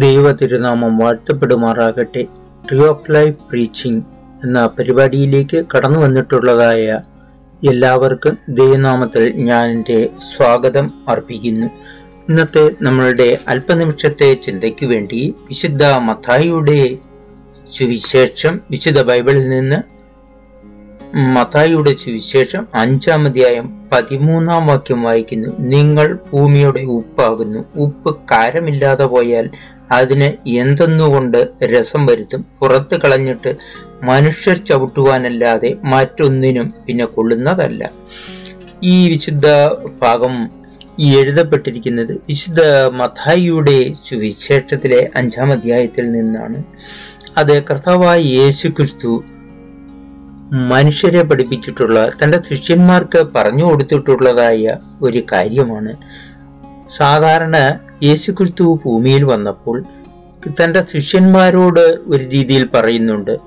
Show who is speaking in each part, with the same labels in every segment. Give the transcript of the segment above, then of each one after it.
Speaker 1: ദൈവ തിരുനാമം വാഴ്ത്തപ്പെടുമാറാകട്ടെ. ട്രീ ഓഫ് ലൈഫ് പ്രീച്ചിങ് എന്ന പരിപാടിയിലേക്ക് കടന്നു വന്നിട്ടുള്ളതായ എല്ലാവർക്കും ദൈവനാമത്തിൽ ഞാൻ എന്റെ സ്വാഗതം അർപ്പിക്കുന്നു. ഇന്നത്തെ നമ്മളുടെ അല്പനിമിഷത്തെ ചിന്തയ്ക്ക് വേണ്ടി വിശുദ്ധ മത്തായിയുടെ സുവിശേഷം വിശുദ്ധ ബൈബിളിൽ നിന്ന് മത്തായിയുടെ സുവിശേഷം അഞ്ചാം അധ്യായം പതിമൂന്നാം വാക്യം വായിക്കുന്നു. നിങ്ങൾ ഭൂമിയുടെ ഉപ്പാകുന്നു. ഉപ്പ് കാരമില്ലാതെ പോയാൽ അതിന് എന്തെന്നുകൊണ്ട് രസം വരുത്തും? പുറത്ത് കളഞ്ഞിട്ട് മനുഷ്യർ ചവിട്ടുവാനല്ലാതെ മറ്റൊന്നിനും പിന്നെ കൊള്ളുന്നതല്ല. ഈ വിശുദ്ധ ഭാഗം ഈ എഴുതപ്പെട്ടിരിക്കുന്നത് വിശുദ്ധ മഥായിയുടെ സുവിശേഷത്തിലെ അഞ്ചാം അധ്യായത്തിൽ നിന്നാണ്. അത് കർത്താവായ യേശു ക്രിസ്തു മനുഷ്യരെ പഠിപ്പിച്ചിട്ടുള്ള തന്റെ ശിഷ്യന്മാർക്ക് പറഞ്ഞു കൊടുത്തിട്ടുള്ളതായ ഒരു കാര്യമാണ്. സാധാരണ യേശുക്രിസ്തു ഭൂമിയിൽ വന്നപ്പോൾ തന്റെ ശിഷ്യന്മാരോട് ഒരു രീതിയിൽ പറയുന്നുണ്ട്.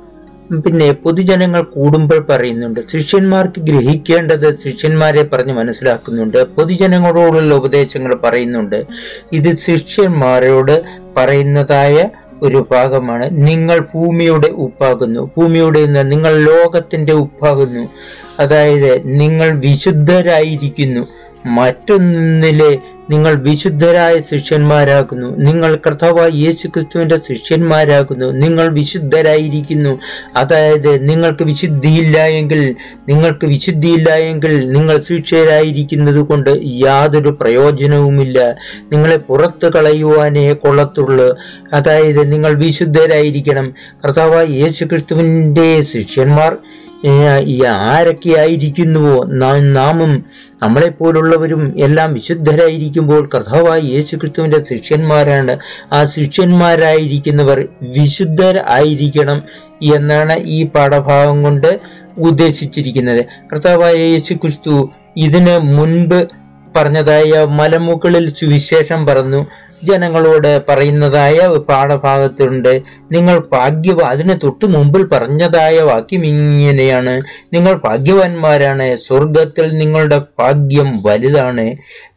Speaker 1: പിന്നെ പൊതുജനങ്ങൾ കൂടുമ്പോൾ പറയുന്നുണ്ട് ശിഷ്യന്മാർക്ക് ഗ്രഹിക്കേണ്ടത് ശിഷ്യന്മാരെ പറഞ്ഞ് മനസ്സിലാക്കുന്നുണ്ട്. പൊതുജനങ്ങളോടുള്ള ഉപദേശങ്ങൾ പറയുന്നുണ്ട്. ഇത് ശിഷ്യന്മാരോട് പറയുന്നതായ ഒരു ഭാഗമാണ് നിങ്ങൾ ഭൂമിയുടെ ഉപ്പാകുന്നു. ഭൂമിയുടെ നിന്ന് നിങ്ങൾ ലോകത്തിന്റെ ഉപ്പാകുന്നു. അതായത് നിങ്ങൾ വിശുദ്ധരായിരിക്കുന്നു. മറ്റൊന്നിലെ നിങ്ങൾ വിശുദ്ധരായ ശിഷ്യന്മാരാകുന്നു. നിങ്ങൾ കർത്താവായ യേശു ക്രിസ്തുവിന്റെ ശിഷ്യന്മാരാകുന്നു. നിങ്ങൾ വിശുദ്ധരായിരിക്കുന്നു. അതായത് നിങ്ങൾക്ക് വിശുദ്ധിയില്ല എങ്കിൽ നിങ്ങൾക്ക് വിശുദ്ധിയില്ല എങ്കിൽ നിങ്ങൾ ശിക്ഷരായിരിക്കുന്നത് കൊണ്ട് യാതൊരു പ്രയോജനവുമില്ല. നിങ്ങളെ പുറത്തു കളയുവാനേ കൊള്ളത്തുള്ളൂ. അതായത് നിങ്ങൾ വിശുദ്ധരായിരിക്കണം. കർത്താവായ യേശു ക്രിസ്തുവിന്റെ ശിഷ്യന്മാർ ആരൊക്കെയായിരിക്കുന്നുവോ? നാമും നമ്മളെപ്പോലുള്ളവരും എല്ലാം വിശുദ്ധരായിരിക്കുമ്പോൾ കർത്താവായ യേശു ക്രിസ്തുവിന്റെ ശിഷ്യന്മാരാണ്. ആ ശിഷ്യന്മാരായിരിക്കുന്നവർ വിശുദ്ധരായിരിക്കണം എന്നാണ് ഈ പാഠഭാഗം കൊണ്ട് ഉദ്ദേശിച്ചിരിക്കുന്നത്. കർത്താവായ യേശു ക്രിസ്തു ഇതിന് മുൻപ് പറഞ്ഞതായ മലമുകളിൽ സുവിശേഷം പറഞ്ഞു. ജനങ്ങളോട് പറയുന്നതായ പാഠഭാഗത്തുണ്ട്. നിങ്ങൾ ഭാഗ്യവ അതിന് തൊട്ടു മുമ്പിൽ പറഞ്ഞതായ വാക്യം ഇങ്ങനെയാണ്. നിങ്ങൾ ഭാഗ്യവാന്മാരാണ്. സ്വർഗത്തിൽ നിങ്ങളുടെ ഭാഗ്യം വലുതാണ്.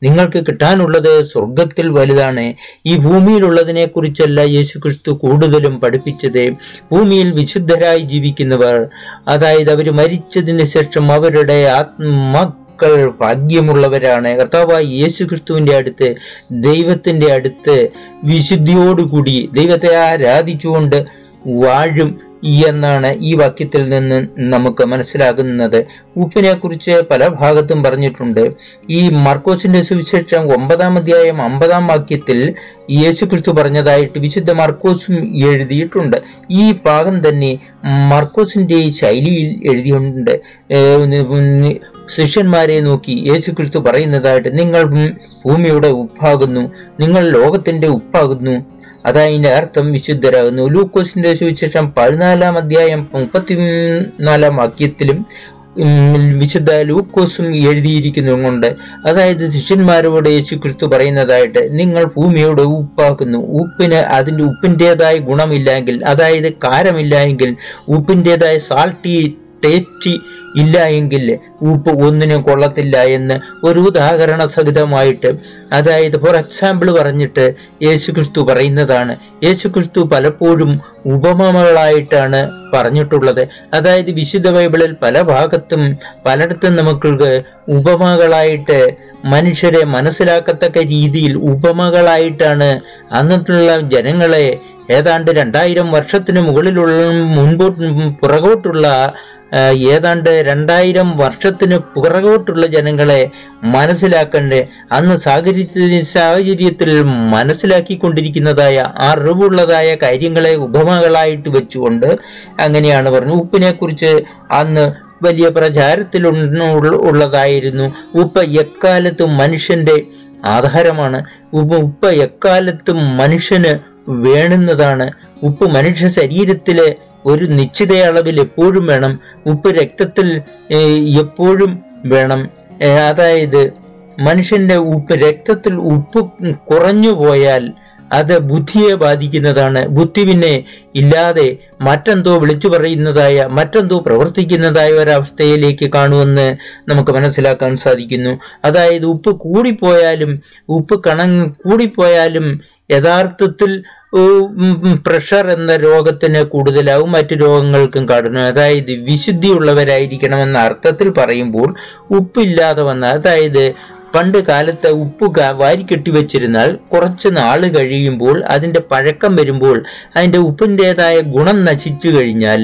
Speaker 1: നിങ്ങൾക്ക് കിട്ടാനുള്ളത് സ്വർഗത്തിൽ വലുതാണ്. ഈ ഭൂമിയിലുള്ളതിനെ കുറിച്ചല്ല യേശു ക്രിസ്തു കൂടുതലും പഠിപ്പിച്ചത്. ഭൂമിയിൽ വിശുദ്ധരായി ജീവിക്കുന്നവർ അതായത് അവർ മരിച്ചതിന് ശേഷം അവരുടെ ആത്മ മക്കൾ ഭാഗ്യമുള്ളവരാണ്. കർത്താവായ യേശു ക്രിസ്തുവിന്റെ അടുത്ത് ദൈവത്തിന്റെ അടുത്ത് വിശുദ്ധിയോടുകൂടി ദൈവത്തെ ആരാധിച്ചുകൊണ്ട് വാഴും എന്നാണ് ഈ വാക്യത്തിൽ നിന്ന് നമുക്ക് മനസ്സിലാകുന്നത്. ഉപ്പിനെ കുറിച്ച് പല ഭാഗത്തും പറഞ്ഞിട്ടുണ്ട്. ഈ മർക്കോസിന്റെ സുവിശേഷം ഒമ്പതാം അധ്യായം അമ്പതാം വാക്യത്തിൽ യേശു ക്രിസ്തു പറഞ്ഞതായിട്ട് വിശുദ്ധ മർക്കോസും എഴുതിയിട്ടുണ്ട്. ഈ ഭാഗം തന്നെ മർക്കോസിന്റെ ശൈലിയിൽ എഴുതിയിട്ടുണ്ട്. ശിഷ്യന്മാരെ നോക്കി യേശുക്രിസ്തു പറയുന്നതായിട്ട് നിങ്ങൾ ഭൂമിയുടെ ഉപ്പാകുന്നു നിങ്ങൾ ലോകത്തിന്റെ ഉപ്പാകുന്നു. അതതിന്റെ അർത്ഥം വിശുദ്ധരാകുന്നു. ലൂക്കോസിന്റെ സുവിശേഷം പതിനാലാം അധ്യായം മുപ്പത്തിനാലാം വാക്യത്തിലും വിശുദ്ധ ലൂക്കോസും എഴുതിയിരിക്കുന്നതുകൊണ്ട് അതായത് ശിഷ്യന്മാരോട് യേശു ക്രിസ്തു പറയുന്നതായിട്ട് നിങ്ങൾ ഭൂമിയുടെ ഉപ്പാക്കുന്നു ഉപ്പിന് അതിന്റെ ഉപ്പിന്റെതായ ഗുണമില്ലെങ്കിൽ അതായത് കാരമില്ല എങ്കിൽ ഉപ്പിന്റെതായ സാൾട്ടി ടേസ്റ്റി ഇല്ല എങ്കിൽ ഉപ്പ് ഒന്നിനും കൊള്ളത്തില്ല എന്ന് ഒരു ഉദാഹരണ സഹിതമായിട്ട് അതായത് ഫോർ എക്സാമ്പിൾ പറഞ്ഞിട്ട് യേശുക്രിസ്തു പറയുന്നതാണ്. യേശു ക്രിസ്തു പലപ്പോഴും ഉപമകളായിട്ടാണ് പറഞ്ഞിട്ടുള്ളത്. അതായത് വിശുദ്ധ ബൈബിളിൽ പല ഭാഗത്തും പലയിടത്തും നമുക്ക് ഉപമകളായിട്ട് മനുഷ്യരെ മനസ്സിലാക്കത്തക്ക രീതിയിൽ ഉപമകളായിട്ടാണ് അന്നിട്ടുള്ള ജനങ്ങളെ ഏതാണ്ട് രണ്ടായിരം വർഷത്തിന് മുകളിലുള്ള മുൻപോട്ട് പുറകോട്ടുള്ള ഏതാണ്ട് രണ്ടായിരം വർഷത്തിന് പുറകോട്ടുള്ള ജനങ്ങളെ മനസ്സിലാക്കണ്ടേ അന്ന് സാഹചര്യത്തിന് സാഹചര്യത്തിൽ മനസ്സിലാക്കിക്കൊണ്ടിരിക്കുന്നതായ അറിവുള്ളതായ കാര്യങ്ങളെ ഉപമകളായിട്ട് വെച്ചുകൊണ്ട് അങ്ങനെയാണ് പറഞ്ഞു ഉപ്പിനെ കുറിച്ച് അന്ന് വലിയ പ്രചാരത്തിൽ ഉള്ളതായിരുന്നു. ഉപ്പ് എക്കാലത്തും മനുഷ്യന്റെ ആധാരമാണ്. ഉപ്പ് ഉപ്പ് എക്കാലത്തും മനുഷ്യന് വേണുന്നതാണ്. ഉപ്പ് മനുഷ്യ ശരീരത്തിലെ ഒരു നിശ്ചിത അളവിൽ എപ്പോഴും വേണം. ഉപ്പ് രക്തത്തിൽ എപ്പോഴും വേണം. അതായത് മനുഷ്യന്റെ ഉപ്പ് രക്തത്തിൽ ഉപ്പ് കുറഞ്ഞു പോയാൽ അത് ബുദ്ധിയെ ബാധിക്കുന്നതാണ്. ബുദ്ധി പിന്നെ ഇല്ലാതെ മറ്റെന്തോ വിളിച്ചു പറയുന്നതായ മറ്റെന്തോ പ്രവർത്തിക്കുന്നതായ ഒരവസ്ഥയിലേക്ക് കാണുമെന്ന് നമുക്ക് മനസ്സിലാക്കാൻ സാധിക്കുന്നു. അതായത് ഉപ്പ് കൂടിപ്പോയാലും ഉപ്പ് കണങ് കൂടിപ്പോയാലും യഥാർത്ഥത്തിൽ പ്രഷർ എന്ന രോഗത്തിന് കൂടുതലാവും മറ്റു രോഗങ്ങൾക്കും കടന്നു. അതായത് വിശുദ്ധിയുള്ളവരായിരിക്കണമെന്ന അർത്ഥത്തിൽ പറയുമ്പോൾ ഉപ്പില്ലാതെ വന്ന അതായത് പണ്ട് കാലത്ത് ഉപ്പ് വാരിക്കെട്ടി വെച്ചിരുന്നാൽ കുറച്ച് നാൾ കഴിയുമ്പോൾ അതിന്റെ പഴക്കം വരുമ്പോൾ അതിന്റെ ഉപ്പിന്റെതായ ഗുണം നശിച്ചു കഴിഞ്ഞാൽ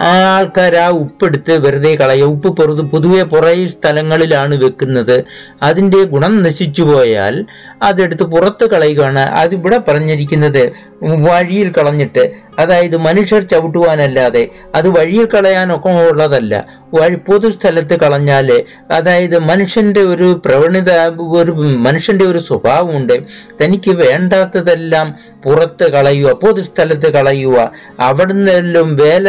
Speaker 1: ആൾക്കാർ ആ ഉപ്പെടുത്ത് വെറുതെ കളയുക ഉപ്പ് പുറത്ത് പൊതുവെ പുറയ സ്ഥലങ്ങളിലാണ് വെക്കുന്നത്. അതിന്റെ ഗുണം നശിച്ചു പോയാൽ അതെടുത്ത് പുറത്ത് കളയുകയാണ്. അതിവിടെ പറഞ്ഞിരിക്കുന്നത് വഴിയിൽ കളഞ്ഞിട്ട്. അതായത് മനുഷ്യർ ചവിട്ടുവാനല്ലാതെ അത് വഴിയിൽ കളയാനൊക്കെ ഉള്ളതല്ല. വഴി പൊതുസ്ഥലത്ത് കളഞ്ഞാൽ അതായത് മനുഷ്യന്റെ ഒരു പ്രവണത ഒരു മനുഷ്യന്റെ ഒരു സ്വഭാവമുണ്ട്. തനിക്ക് വേണ്ടാത്തതെല്ലാം പുറത്ത് കളയുക പൊതുസ്ഥലത്ത് കളയുക. അവിടുന്നെല്ലാം വേല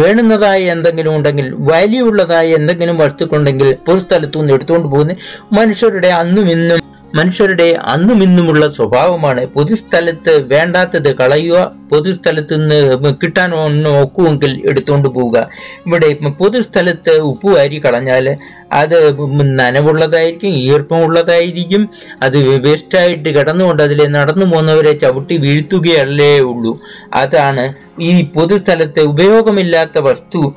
Speaker 1: വേണുന്നതായ എന്തെങ്കിലും ഉണ്ടെങ്കിൽ വലിയുള്ളതായ എന്തെങ്കിലും വസ്തുക്കളുണ്ടെങ്കിൽ പൊതുസ്ഥലത്തു നിന്ന് എടുത്തുകൊണ്ട് പോകുന്ന മനുഷ്യരുടെ അന്നും ഇന്നും മനുഷ്യരുടെ അന്നും ഇന്നുമുള്ള സ്വഭാവമാണ് പൊതുസ്ഥലത്ത് വേണ്ടാത്തത് കളയുക പൊതുസ്ഥലത്ത് നിന്ന് കിട്ടാൻ ഒക്കുമെങ്കിൽ എടുത്തുകൊണ്ട് പോവുക. ഇവിടെ പൊതുസ്ഥലത്ത് ഉപ്പ് വാരി കളഞ്ഞാൽ അത് നനവുള്ളതായിരിക്കും ഈർപ്പമുള്ളതായിരിക്കും അത് വേസ്റ്റായിട്ട് കിടന്നുകൊണ്ട് അതിൽ നടന്നു പോകുന്നവരെ ചവിട്ടി വീഴ്ത്തുകയല്ലേ ഉള്ളൂ. അതാണ് ഈ പൊതുസ്ഥലത്ത് ഉപയോഗമില്ലാത്ത വസ്തു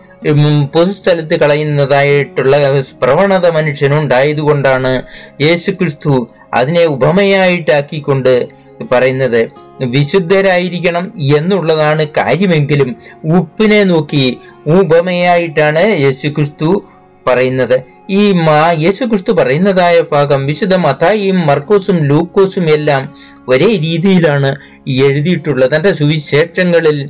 Speaker 1: പൊതുസ്ഥലത്ത് കളയുന്നതായിട്ടുള്ള പ്രവണത മനുഷ്യനുണ്ടായതുകൊണ്ടാണ് യേശുക്രിസ്തു അതിനെ ഉപമയായിട്ടാക്കിക്കൊണ്ട് പറയുന്നത് വിശുദ്ധരായിരിക്കണം എന്നുള്ളതാണ് കാര്യമെങ്കിലും ഉപ്പിനെ നോക്കി ഉപമയായിട്ടാണ് യേശുക്രിസ്തു പറയുന്നത്. ഈ മാ യേശുക്രിസ്തു പറയുന്നതായ ഭാഗം വിശുദ്ധ മത്തായിയും മർക്കോസും ലൂക്കോസും എല്ലാം ഒരേ രീതിയിലാണ് എഴുതിയിട്ടുള്ളത്. തന്റെ സുവിശേഷങ്ങളിൽ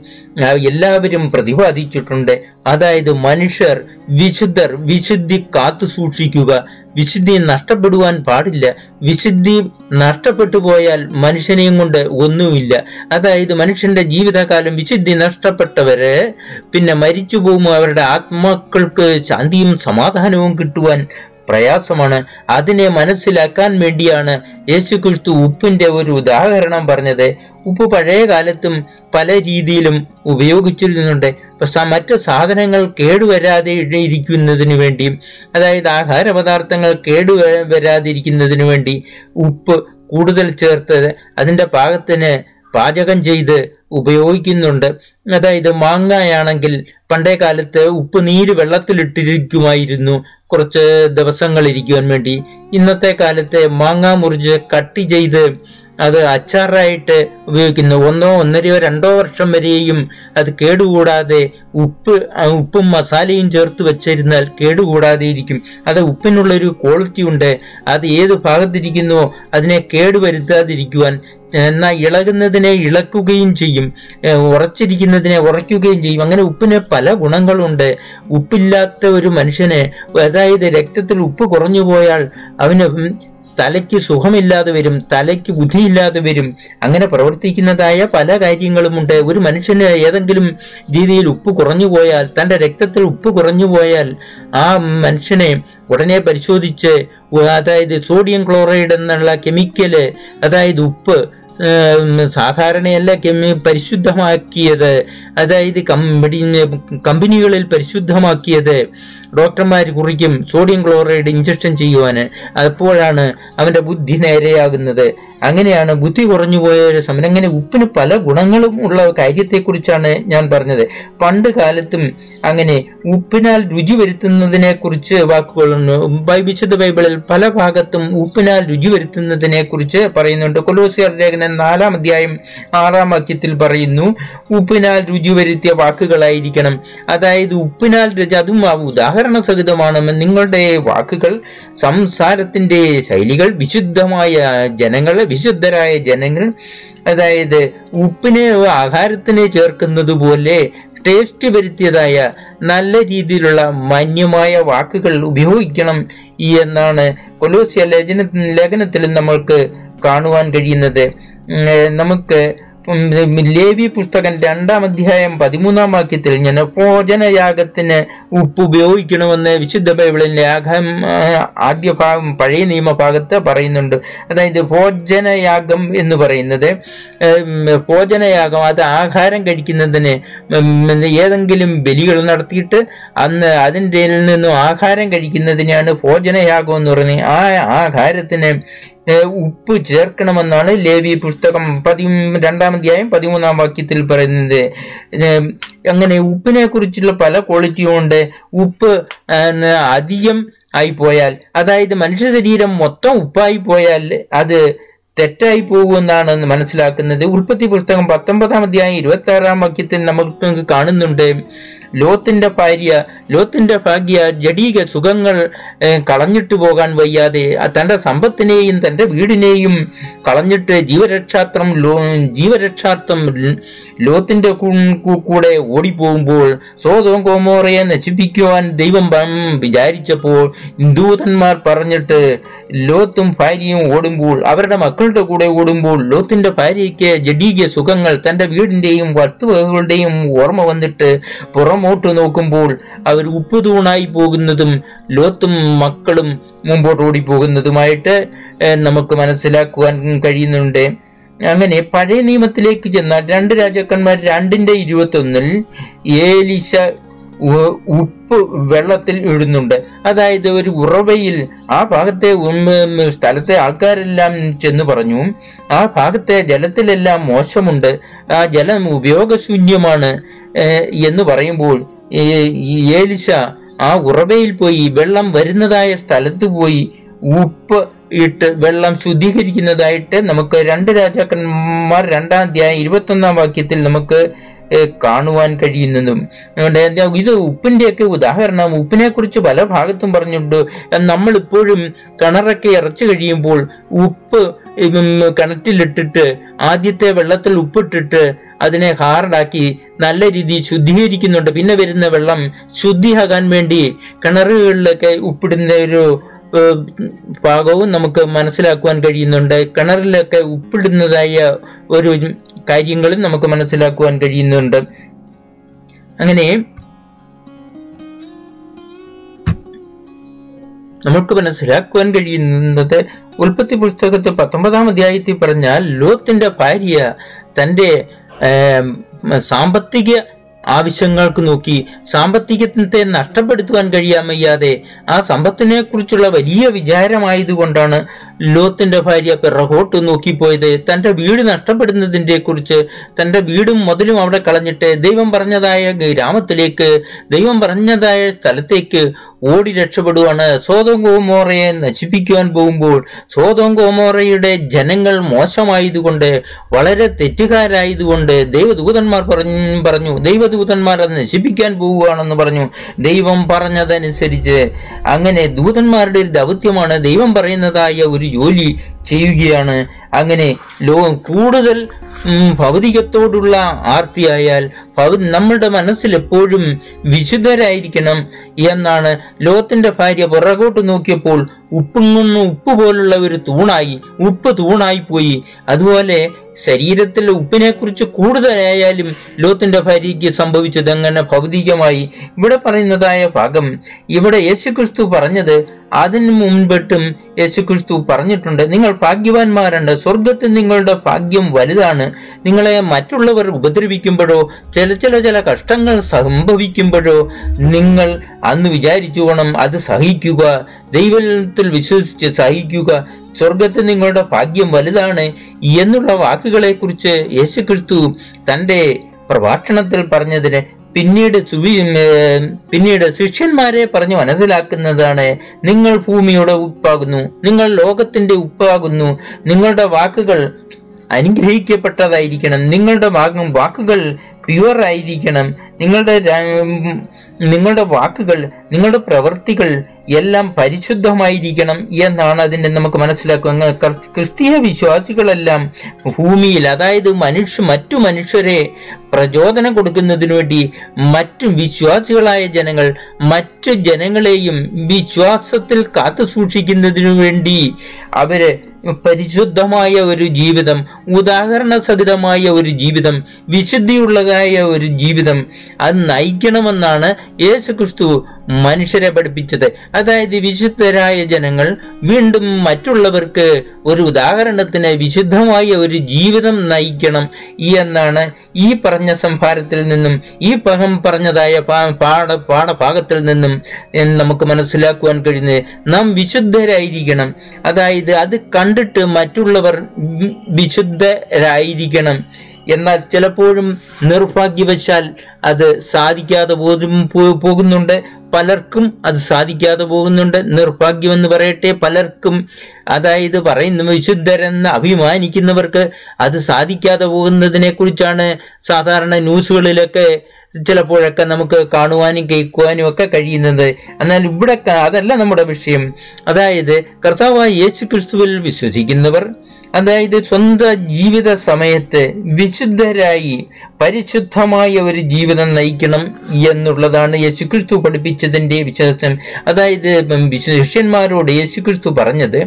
Speaker 1: എല്ലാവരും പ്രതിപാദിച്ചിട്ടുണ്ട്. അതായത് മനുഷ്യർ വിശുദ്ധർ വിശുദ്ധി കാത്തു സൂക്ഷിക്കുക വിശുദ്ധി നഷ്ടപ്പെടുവാൻ പാടില്ല. വിശുദ്ധി നഷ്ടപ്പെട്ടു പോയാൽ മനുഷ്യനെയും കൊണ്ട് ഒന്നുമില്ല. അതായത് മനുഷ്യന്റെ ജീവിതകാലം വിശുദ്ധി നഷ്ടപ്പെട്ടവര് പിന്നെ മരിച്ചു പോകുമ്പോൾ അവരുടെ ആത്മാക്കൾക്ക് ശാന്തിയും സമാധാനവും കിട്ടുവാൻ പ്രയാസമാണ്. അതിനെ മനസ്സിലാക്കാൻ വേണ്ടിയാണ് യേശുക്രിസ്തു ഉപ്പിന്റെ ഒരു ഉദാഹരണം പറഞ്ഞത്. ഉപ്പ് പഴയ കാലത്തും പല രീതിയിലും ഉപയോഗിച്ചിരുന്നുണ്ട്. മറ്റ് സാധനങ്ങൾ കേടുവരാതെ ഇരിക്കുന്നതിന് വേണ്ടിയും അതായത് ആഹാര പദാർത്ഥങ്ങൾ കേടു വരാതിരിക്കുന്നതിന് വേണ്ടി ഉപ്പ് കൂടുതൽ ചേർത്ത് അതിന്റെ പാകത്തിന് പാചകം ചെയ്ത് ഉപയോഗിക്കുന്നുണ്ട്. അതായത് മാങ്ങയാണെങ്കിൽ പണ്ടേ കാലത്ത് ഉപ്പ് നീര് വെള്ളത്തിലിട്ടിരിക്കുമായിരുന്നു. കുറച്ച് ദിവസങ്ങൾ ഇരിക്കുവാൻ വേണ്ടി ഇന്നത്തെ കാലത്ത് മാങ്ങ മുറിച്ച് കട്ടി ചെയ്ത് അത് അച്ചാറായിട്ട് ഉപയോഗിക്കുന്നു. ഒന്നോ ഒന്നരയോ രണ്ടോ വർഷം വരെയും അത് കേടുകൂടാതെ ഉപ്പ് ഉപ്പും മസാലയും ചേർത്ത് വെച്ചിരുന്നാൽ കേടുകൂടാതെ ഇരിക്കും. അത് ഉപ്പിനുള്ളൊരു ക്വാളിറ്റി ഉണ്ട്. അത് ഏത് ഭാഗത്തിരിക്കുന്നുവോ അതിനെ കേടുവരുത്താതിരിക്കുവാൻ എന്നാൽ ഇളകുന്നതിനെ ഇളക്കുകയും ചെയ്യും. ഉറച്ചിരിക്കുന്നതിനെ ഉറയ്ക്കുകയും ചെയ്യും. അങ്ങനെ ഉപ്പിന് പല ഗുണങ്ങളുണ്ട്. ഉപ്പില്ലാത്ത ഒരു മനുഷ്യന് അതായത് രക്തത്തിൽ ഉപ്പ് കുറഞ്ഞു പോയാൽ അവന് തലയ്ക്ക് സുഖമില്ലാതെ വരും തലയ്ക്ക് ബുദ്ധിയില്ലാതെ വരും. അങ്ങനെ പ്രവർത്തിക്കുന്നതായ പല കാര്യങ്ങളുമുണ്ട് ഒരു മനുഷ്യന് ഏതെങ്കിലും രീതിയിൽ ഉപ്പ് കുറഞ്ഞു പോയാൽ തന്റെ രക്തത്തിൽ ഉപ്പ് കുറഞ്ഞു പോയാൽ ആ മനുഷ്യനെ ഉടനെ പരിശോധിച്ച് അതായത് സോഡിയം ക്ലോറൈഡ് എന്നുള്ള കെമിക്കൽ അതായത് ഉപ്പ് സാധാരണയല്ല കെമി പരിശുദ്ധമാക്കിയത്. അതായത് കമ്പനി കമ്പനികളിൽ പരിശുദ്ധമാക്കിയത് ഡോക്ടർമാർ കുറിക്കും സോഡിയം ക്ലോറൈഡ് ഇഞ്ചക്ഷൻ ചെയ്യുവാൻ. അപ്പോഴാണ് അവന്റെ ബുദ്ധി നേരെയാകുന്നത്. അങ്ങനെയാണ് ബുദ്ധി കുറഞ്ഞു പോയ ഒരു സമയം. അങ്ങനെ ഉപ്പിന് പല ഗുണങ്ങളും ഉള്ള കാര്യത്തെക്കുറിച്ചാണ് ഞാൻ പറഞ്ഞത്. പണ്ട് കാലത്തും അങ്ങനെ ഉപ്പിനാൽ രുചി വരുത്തുന്നതിനെ കുറിച്ച് വാക്കുകളുണ്ട് വിശുദ്ധ ബൈബിളിൽ പല ഭാഗത്തും ഉപ്പിനാൽ രുചി വരുത്തുന്നതിനെ കുറിച്ച് പറയുന്നുണ്ട്. കൊലോസിയർ ലേഖനം നാലാം അധ്യായം ആറാം വാക്യത്തിൽ പറയുന്നു ഉപ്പിനാൽ രുചി വരുത്തിയ വാക്കുകളായിരിക്കണം. അതായത് ഉപ്പിനാൽ രുചി അതും ആ ഉദാഹരണ സഹിതമാണ് നിങ്ങളുടെ വാക്കുകൾ സംസാരത്തിന്റെ ശൈലികൾ വിശുദ്ധമായ ജനങ്ങൾ വിശുദ്ധരായ ജനങ്ങൾ അതായത് ഉപ്പിനെ ആഹാരത്തിന് ചേർക്കുന്നത് പോലെ ടേസ്റ്റ് വരുത്തിയതായ നല്ല രീതിയിലുള്ള മാന്യമായ വാക്കുകൾ ഉപയോഗിക്കണം എന്നാണ് കൊലോസിയ ലേഖന ലേഖനത്തിൽ നമ്മൾക്ക് കാണുവാൻ കഴിയുന്നത്. നമുക്ക് ലേവി പുസ്തകം രണ്ടാം അധ്യായം പതിമൂന്നാം വാക്യത്തിൽ ഞാൻ ഭോജനയാഗത്തിന് ഉപ്പ് ഉപയോഗിക്കണമെന്ന് വിശുദ്ധ ബൈബിളിലെ ആഘം ആദ്യ ഭാഗം പഴയ നിയമഭാഗത്ത് പറയുന്നുണ്ട്. അതായത് ഭോജനയാഗം എന്ന് പറയുന്നത് ഭോജനയാഗം അത് ആഹാരം കഴിക്കുന്നതിന് ഏതെങ്കിലും ബലികൾ നടത്തിയിട്ട് അന്ന് അതിന്റെ നിന്നും ആഹാരം കഴിക്കുന്നതിനെയാണ് ഭോജനയാഗം എന്ന് പറയുന്നത്. ആ ആഹാരത്തിന് ഉപ്പ് ചേർക്കണമെന്നാണ് ലേവി പുസ്തകം പതി രണ്ടാം അധ്യായം പതിമൂന്നാം വാക്യത്തിൽ പറയുന്നത്. അങ്ങനെ ഉപ്പിനെ കുറിച്ചുള്ള പല ക്വാളിറ്റിയും ഉണ്ട്. ഉപ്പ് അധികം പോയാൽ അതായത് മനുഷ്യ ശരീരം മൊത്തം ഉപ്പായി പോയാൽ അത് തെറ്റായി പോകുമെന്നാണ് മനസ്സിലാക്കുന്നത്. ഉൽപ്പത്തി പുസ്തകം പത്തൊമ്പതാം അധ്യായം ഇരുപത്തി ആറാം വാക്യത്തിൽ നമുക്ക് കാണുന്നുണ്ട്. ലോത്തിന്റെ ഭാര്യ ലോത്തിന്റെ ഭാഗ്യ ജഡീക സുഖങ്ങൾ കളഞ്ഞിട്ടു പോകാൻ വയ്യാതെ തന്റെ സമ്പത്തിനെയും തന്റെ വീടിനെയും കളഞ്ഞിട്ട് ജീവരക്ഷാത്രം ലോ ജീവരക്ഷാർത്ഥം ലോത്തിന്റെ കൂടെ ഓടി കൂടെ ഓടിപ്പോകുമ്പോൾ സോതോം കോമോറയെ നശിപ്പിക്കുവാൻ ദൈവം വിചാരിച്ചപ്പോൾ ദൂതന്മാർ പറഞ്ഞിട്ട് ലോത്തും ഭാര്യയും ഓടുമ്പോൾ അവരുടെ മക്കളുടെ കൂടെ ഓടുമ്പോൾ ലോത്തിന്റെ ഭാര്യയ്ക്ക് ജഡീക സുഖങ്ങൾ തന്റെ വീടിന്റെയും വസ്തുവകകളുടെയും ഓർമ്മ വന്നിട്ട് പുറമോട്ട് നോക്കുമ്പോൾ അവർ ഉപ്പുതൂണായി പോകുന്നതും ലോത്തും മക്കളും മുമ്പോട്ട് ഓടിപ്പോകുന്നതുമായിട്ട് നമുക്ക് മനസ്സിലാക്കുവാൻ കഴിയുന്നുണ്ട്. അങ്ങനെ പഴയ നിയമത്തിലേക്ക് ചെന്നാൽ രണ്ട് രാജാക്കന്മാർ രണ്ടിന്റെ ഇരുപത്തി ഒന്നിൽ ഏലിശ ഉപ്പ് വെള്ളത്തിൽ ഇടുന്നുണ്ട്. അതായത് ഒരു ഉറവയിൽ ആ ഭാഗത്തെ സ്ഥലത്തെ ആൾക്കാരെല്ലാം ചെന്ന് പറഞ്ഞു ആ ഭാഗത്തെ ജലത്തിലെല്ലാം മോശമുണ്ട് ആ ജലം ഉപയോഗശൂന്യമാണ് എന്ന് പറയുമ്പോൾ ഏലിശ ആ ഉറവയിൽ പോയി വെള്ളം വരുന്നതായ സ്ഥലത്ത് പോയി ഉപ്പ് ഇട്ട് വെള്ളം ശുദ്ധീകരിക്കുന്നതായിട്ട് നമുക്ക് രണ്ട് രാജാക്കന്മാർ രണ്ടാം അധ്യായം ഇരുപത്തൊന്നാം വാക്യത്തിൽ നമുക്ക് കാണുവാൻ കഴിയുന്നതും. ഇത് ഉപ്പിന്റെയൊക്കെ ഉദാഹരണം. ഉപ്പിനെ കുറിച്ച് പല ഭാഗത്തും പറഞ്ഞിട്ടുണ്ട്. നമ്മളിപ്പോഴും കിണറൊക്കെ ഇറച്ചു കഴിയുമ്പോൾ ഉപ്പ് കിണറ്റിലിട്ടിട്ട് ആദ്യത്തെ വെള്ളത്തിൽ ഉപ്പിട്ടിട്ട് അതിനെ ഹാർഡാക്കി നല്ല രീതിയിൽ ശുദ്ധീകരിക്കുന്നുണ്ട്. പിന്നെ വരുന്ന വെള്ളം ശുദ്ധിയാകാൻ വേണ്ടി കിണറുകളിലൊക്കെ ഉപ്പിടുന്ന ഒരു ഭാഗവും നമുക്ക് മനസ്സിലാക്കുവാൻ കഴിയുന്നുണ്ട്. കിണറിലൊക്കെ ഉപ്പിടുന്നതായ ഒരു കാര്യങ്ങളും നമുക്ക് മനസ്സിലാക്കുവാൻ കഴിയുന്നുണ്ട്. അങ്ങനെ നമുക്ക് മനസ്സിലാക്കുവാൻ കഴിയുന്നത് ഉൽപ്പത്തി പുസ്തകത്തിൽ പത്തൊമ്പതാം അധ്യായത്തിൽ പറഞ്ഞാൽ ലോത്തിന്റെ ഭാര്യ തന്റെ ഏം, സാമ്പത്തിക ആവശ്യങ്ങൾക്ക് നോക്കി സാമ്പത്തികത്തെ നഷ്ടപ്പെടുത്തുവാൻ കഴിയാൻ വയ്യാതെ ആ സമ്പത്തിനെ കുറിച്ചുള്ള വലിയ വിചാരമായതുകൊണ്ടാണ് ലോത്തിന്റെ ഭാര്യ പിറകോട്ട് നോക്കിപ്പോയത്. തന്റെ വീട് നഷ്ടപ്പെടുന്നതിന്റെ കുറിച്ച് തന്റെ വീടും മുതലും അവിടെ കളഞ്ഞിട്ട് ദൈവം പറഞ്ഞതായ ഗ്രാമത്തിലേക്ക് ദൈവം പറഞ്ഞതായ സ്ഥലത്തേക്ക് ഓടി രക്ഷപ്പെടുവാണ്. സ്വതം ഗോമോറയെ നശിപ്പിക്കുവാൻ പോകുമ്പോൾ സ്വതം ഗോമോറയുടെ ജനങ്ങൾ മോശമായതുകൊണ്ട് വളരെ തെറ്റുകാരായതുകൊണ്ട് ദൈവദൂതന്മാർ പറഞ്ഞു പറഞ്ഞു ദൈവദൂതന്മാർ അത് നശിപ്പിക്കാൻ പോവുകയാണെന്ന് പറഞ്ഞു. ദൈവം പറഞ്ഞതനുസരിച്ച് അങ്ങനെ ദൂതന്മാരുടെ ഒരു ദൗത്യമാണ് ദൈവം പറയുന്നതായ ഒരു ജോലി ചെയ്യുകയാണ്. അങ്ങനെ ലോകം കൂടുതൽ ഭൗതികത്തോടുള്ള ആർത്തിയായാൽ നമ്മളുടെ മനസ്സിൽ എപ്പോഴും വിശുദ്ധരായിരിക്കണം എന്നാണ് ലോകത്തിന്റെ ഭാര്യ പുറകോട്ട് നോക്കിയപ്പോൾ ഉപ്പുങ്ങുന്ന ഉപ്പ് പോലുള്ള ഒരു തൂണായി ഉപ്പ് തൂണായി പോയി. അതുപോലെ ശരീരത്തിൽ ഉപ്പിനെക്കുറിച്ച് കൂടുതലായാലും ലോത്തിന്റെ ഭാര്യയ്ക്ക് സംഭവിച്ചത് അങ്ങനെ ഭൗതികമായി. ഇവിടെ പറയുന്നതായ ഭാഗം ഇവിടെ യേശുക്രിസ്തു പറഞ്ഞത് അതിന് മുൻപിട്ടും യേശുക്രിസ്തു പറഞ്ഞിട്ടുണ്ട് നിങ്ങൾ ഭാഗ്യവാന്മാരുണ്ട് സ്വർഗത്തിൽ നിങ്ങളുടെ ഭാഗ്യം വലുതാണ്. നിങ്ങളെ മറ്റുള്ളവർ ഉപദ്രവിക്കുമ്പോഴോ ചില ചില ചില കഷ്ടങ്ങൾ സംഭവിക്കുമ്പോഴോ നിങ്ങൾ അന്ന് വിചാരിച്ചു വേണം അത് സഹിക്കുക. ദൈവത്തിൽ വിശ്വസിച്ച് സഹിക്കുക. സ്വർഗത്തിൽ നിങ്ങളുടെ ഭാഗ്യം വലുതാണ്. എന്നുള്ള വാക്കുകളെ കുറിച്ച് യേശുക്രിസ്തു തന്റെ പ്രഭാഷണത്തിൽ പറഞ്ഞതിന് പിന്നീട് സുവി പിന്നീട് ശിഷ്യന്മാരെ പറഞ്ഞു മനസ്സിലാക്കുന്നതാണ് നിങ്ങൾ ഭൂമിയുടെ ഉപ്പാകുന്നു നിങ്ങൾ ലോകത്തിന്റെ ഉപ്പാകുന്നു നിങ്ങളുടെ വാക്കുകൾ അനുഗ്രഹിക്കപ്പെട്ടതായിരിക്കണം നിങ്ങളുടെ വാക്ക് വാക്കുകൾ പ്യുവർ ആയിരിക്കണം നിങ്ങളുടെ നിങ്ങളുടെ വാക്കുകൾ നിങ്ങളുടെ പ്രവൃത്തികൾ എല്ലാം പരിശുദ്ധമായിരിക്കണം എന്നാണ് അതിനെ നമുക്ക് മനസ്സിലാക്കുക. ക്രിസ്തീയ വിശ്വാസികളെല്ലാം ഭൂമിയിൽ അതായത് മനുഷ്യ മറ്റു മനുഷ്യരെ പ്രചോദനം കൊടുക്കുന്നതിനു വേണ്ടി മറ്റു വിശ്വാസികളായ ജനങ്ങൾ മറ്റു ജനങ്ങളെയും വിശ്വാസത്തിൽ കാത്തു സൂക്ഷിക്കുന്നതിനു വേണ്ടി അവർ പരിശുദ്ധമായ ഒരു ജീവിതം ഉദാഹരണ സഹിതമായ ഒരു ജീവിതം വിശുദ്ധിയുള്ളതായ ഒരു ജീവിതം അത് നയിക്കണമെന്നാണ് യേശു ക്രിസ്തു മനുഷ്യരെ പഠിപ്പിച്ചത്. അതായത് വിശുദ്ധരായ ജനങ്ങൾ വീണ്ടും മറ്റുള്ളവർക്ക് ഒരു ഉദാഹരണത്തിന് വിശുദ്ധമായ ഒരു ജീവിതം നയിക്കണം എന്നാണ് ഈ പറഞ്ഞ സംഭാരത്തിൽ നിന്നും ഈ പഹം പറഞ്ഞതായ പാഠ പാഠഭാഗത്തിൽ നിന്നും നമുക്ക് മനസ്സിലാക്കുവാൻ കഴിയുന്നത് നാം വിശുദ്ധരായിരിക്കണം. അതായത് അത് കണ്ടിട്ട് മറ്റുള്ളവർ വിശുദ്ധരായിരിക്കണം. എന്നാൽ ചിലപ്പോഴും നിർഭാഗ്യവശാൽ അത് സാധിക്കാതെ പോകുന്നുണ്ട്. പലർക്കും അത് സാധിക്കാതെ പോകുന്നുണ്ട്. നിർഭാഗ്യമെന്ന് പറയട്ടെ പലർക്കും അതായത് പറയുന്ന വിശുദ്ധരെന്ന് അഭിമാനിക്കുന്നവർക്ക് അത് സാധിക്കാതെ പോകുന്നതിനെ കുറിച്ചാണ് സാധാരണ ന്യൂസുകളിലൊക്കെ ചിലപ്പോഴൊക്കെ നമുക്ക് കാണുവാനും കേൾക്കുവാനും ഒക്കെ കഴിയുന്നത്. എന്നാൽ ഇവിടെ അതല്ല നമ്മുടെ വിഷയം. അതായത് കർത്താവായ യേശു ക്രിസ്തുവിൽ വിശ്വസിക്കുന്നവർ അതായത് സ്വന്തം ജീവിത സമയത്ത് വിശുദ്ധരായി പരിശുദ്ധമായ ഒരു ജീവിതം നയിക്കണം എന്നുള്ളതാണ് യേശുക്രിസ്തു പഠിപ്പിച്ചതിന്റെ വിശ്വാസം. അതായത് ശിഷ്യന്മാരോട് യേശുക്രിസ്തു പറഞ്ഞത്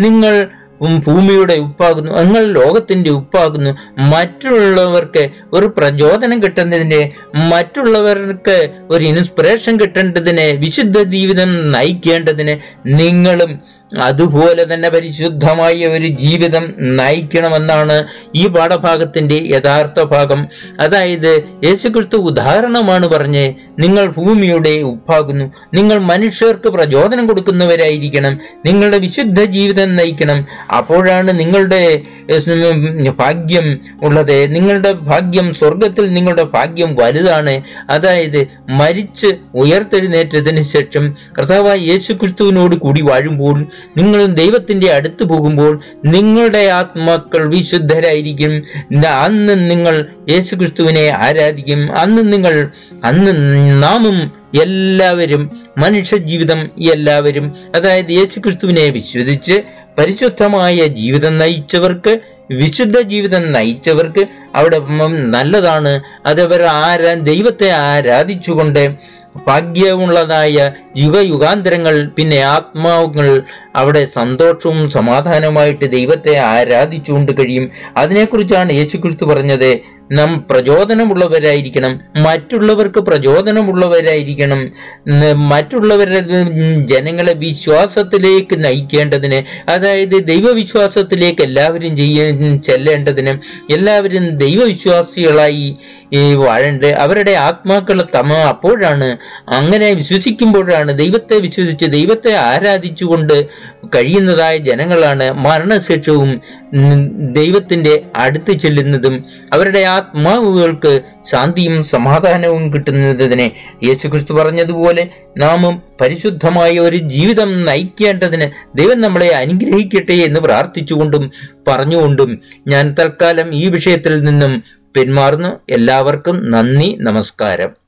Speaker 1: നിങ്ങൾ ഭൂമിയുടെ ഉപ്പാകുന്നു നിങ്ങൾ ലോകത്തിന്റെ ഉപ്പാകുന്നു. മറ്റുള്ളവർക്ക് ഒരു പ്രചോദനം കിട്ടുന്നതിനെ മറ്റുള്ളവർക്ക് ഒരു ഇൻസ്പിറേഷൻ കിട്ടേണ്ടതിന് വിശുദ്ധ ജീവിതം നയിക്കേണ്ടതിന് നിങ്ങളും അതുപോലെ തന്നെ പരിശുദ്ധമായ ഒരു ജീവിതം നയിക്കണമെന്നാണ് ഈ പാഠഭാഗത്തിന്റെ യഥാർത്ഥ ഭാഗം. അതായത് യേശുക്രിസ്തു ഉദാഹരണമാണ് പറഞ്ഞ് നിങ്ങൾ ഭൂമിയുടെ ഉപ്പാകുന്നു. നിങ്ങൾ മനുഷ്യർക്ക് പ്രചോദനം കൊടുക്കുന്നവരായിരിക്കണം. നിങ്ങളുടെ വിശുദ്ധ ജീവിതം നയിക്കണം. അപ്പോഴാണ് നിങ്ങളുടെ ഭാഗ്യം ഉള്ളത്. നിങ്ങളുടെ ഭാഗ്യം സ്വർഗത്തിൽ നിങ്ങളുടെ ഭാഗ്യം വലുതാണ്. അതായത് മരിച്ച് ഉയർത്തെഴുന്നേറ്റതിന് ശേഷം കർത്താവായ യേശു ക്രിസ്തുവിനോട് കൂടി വാഴുമ്പോൾ നിങ്ങൾ ദൈവത്തിന്റെ അടുത്ത് പോകുമ്പോൾ നിങ്ങളുടെ ആത്മാക്കൾ വിശുദ്ധരായിരിക്കും. അന്ന് നിങ്ങൾ യേശു ക്രിസ്തുവിനെ ആരാധിക്കും. അന്ന് നിങ്ങൾ അന്ന് നാമും എല്ലാവരും മനുഷ്യ ജീവിതം എല്ലാവരും അതായത് യേശു ക്രിസ്തുവിനെ വിശ്വസിച്ച് പരിശുദ്ധമായ ജീവിതം നയിച്ചവർക്ക് വിശുദ്ധ ജീവിതം നയിച്ചവർക്ക് അവിടെ നല്ലതാണ്. അതവർ ആരാ ദൈവത്തെ ആരാധിച്ചുകൊണ്ട് ഭാഗ്യമുള്ളതായ യുഗയുഗാന്തരങ്ങൾ പിന്നെ ആത്മാവുകൾ അവിടെ സന്തോഷവും സമാധാനവുമായിട്ട് ദൈവത്തെ ആരാധിച്ചുകൊണ്ട് കഴിയും. അതിനെക്കുറിച്ചാണ് യേശുക്രിസ്തു പറഞ്ഞത്. നാം പ്രചോദനമുള്ളവരായിരിക്കണം. മറ്റുള്ളവർക്ക് പ്രചോദനമുള്ളവരായിരിക്കണം. മറ്റുള്ളവരുടെ ജനങ്ങളെ വിശ്വാസത്തിലേക്ക് നയിക്കേണ്ടതിന് അതായത് ദൈവവിശ്വാസത്തിലേക്ക് എല്ലാവരും ചെയ്യ ചെല്ലേണ്ടതിന് എല്ലാവരും ദൈവവിശ്വാസികളായി വാഴേണ്ടത്. വാഴേണ്ട അവരുടെ ആത്മാക്കൾ തമ അപ്പോഴാണ് അങ്ങനെ വിശ്വസിക്കുമ്പോഴാണ് ദൈവത്തെ വിശ്വസിച്ച് ദൈവത്തെ ആരാധിച്ചുകൊണ്ട് കഴിയുന്നതായ ജനങ്ങളാണ് മരണശേഷവും ദൈവത്തിന്റെ അടുത്ത് ചെല്ലുന്നതും അവരുടെ ആത്മാവുകൾക്ക് ശാന്തിയും സമാധാനവും കിട്ടുന്നതിനെ യേശുക്രിസ്തു പറഞ്ഞതുപോലെ നാമും പരിശുദ്ധമായ ഒരു ജീവിതം നയിക്കേണ്ടതിന് ദൈവം നമ്മളെ അനുഗ്രഹിക്കട്ടെ എന്ന് പ്രാർത്ഥിച്ചുകൊണ്ടും പറഞ്ഞുകൊണ്ടും ഞാൻ തൽക്കാലം ഈ വിഷയത്തിൽ നിന്നും പിന്മാറുന്നു. എല്ലാവർക്കും നന്ദി നമസ്കാരം.